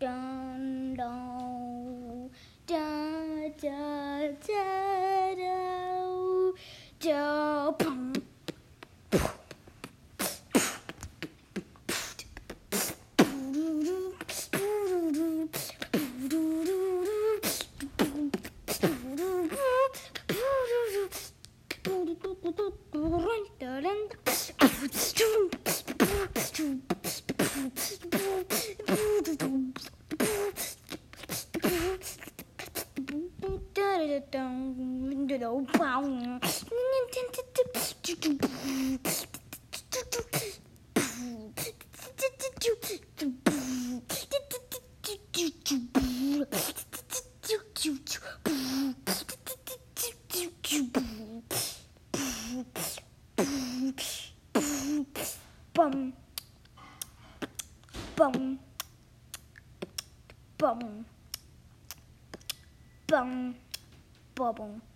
tròn đòn Bum. Bum. Bum. Bum. Bubble.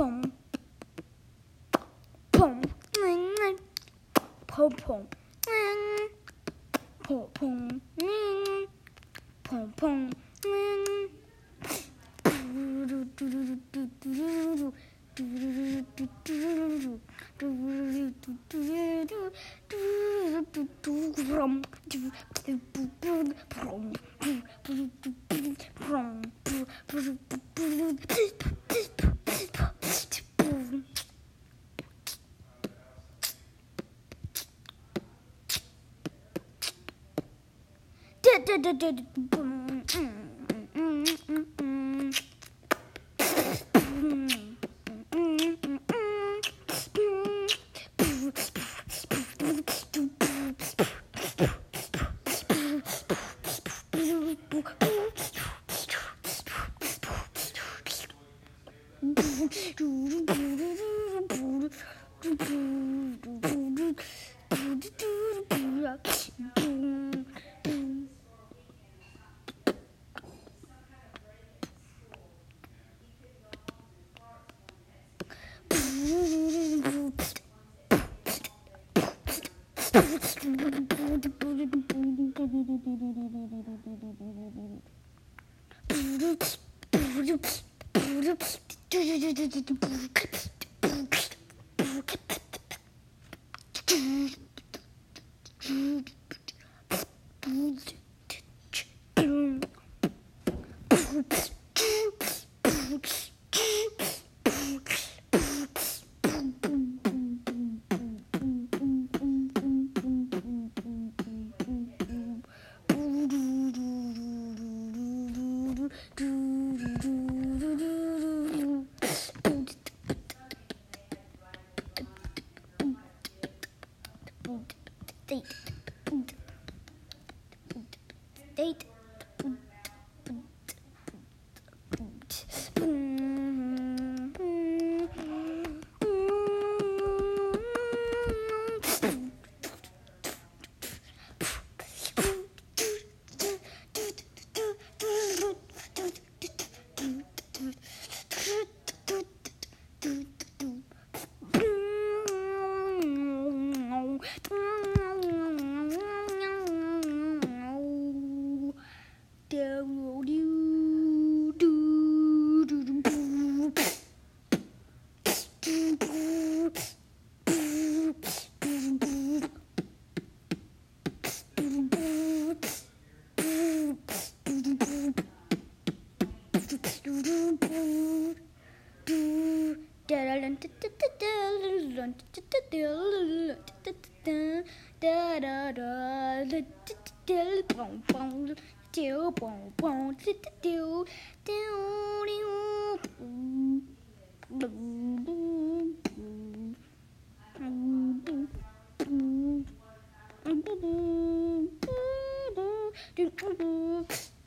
pom pom pom pom pom pom pom pom Prom, da da da da. Oops. Oops. Oops. Oops. Oops. Oops. Oops. State. State. da da da da da da boom boom do boom boom do do do do do do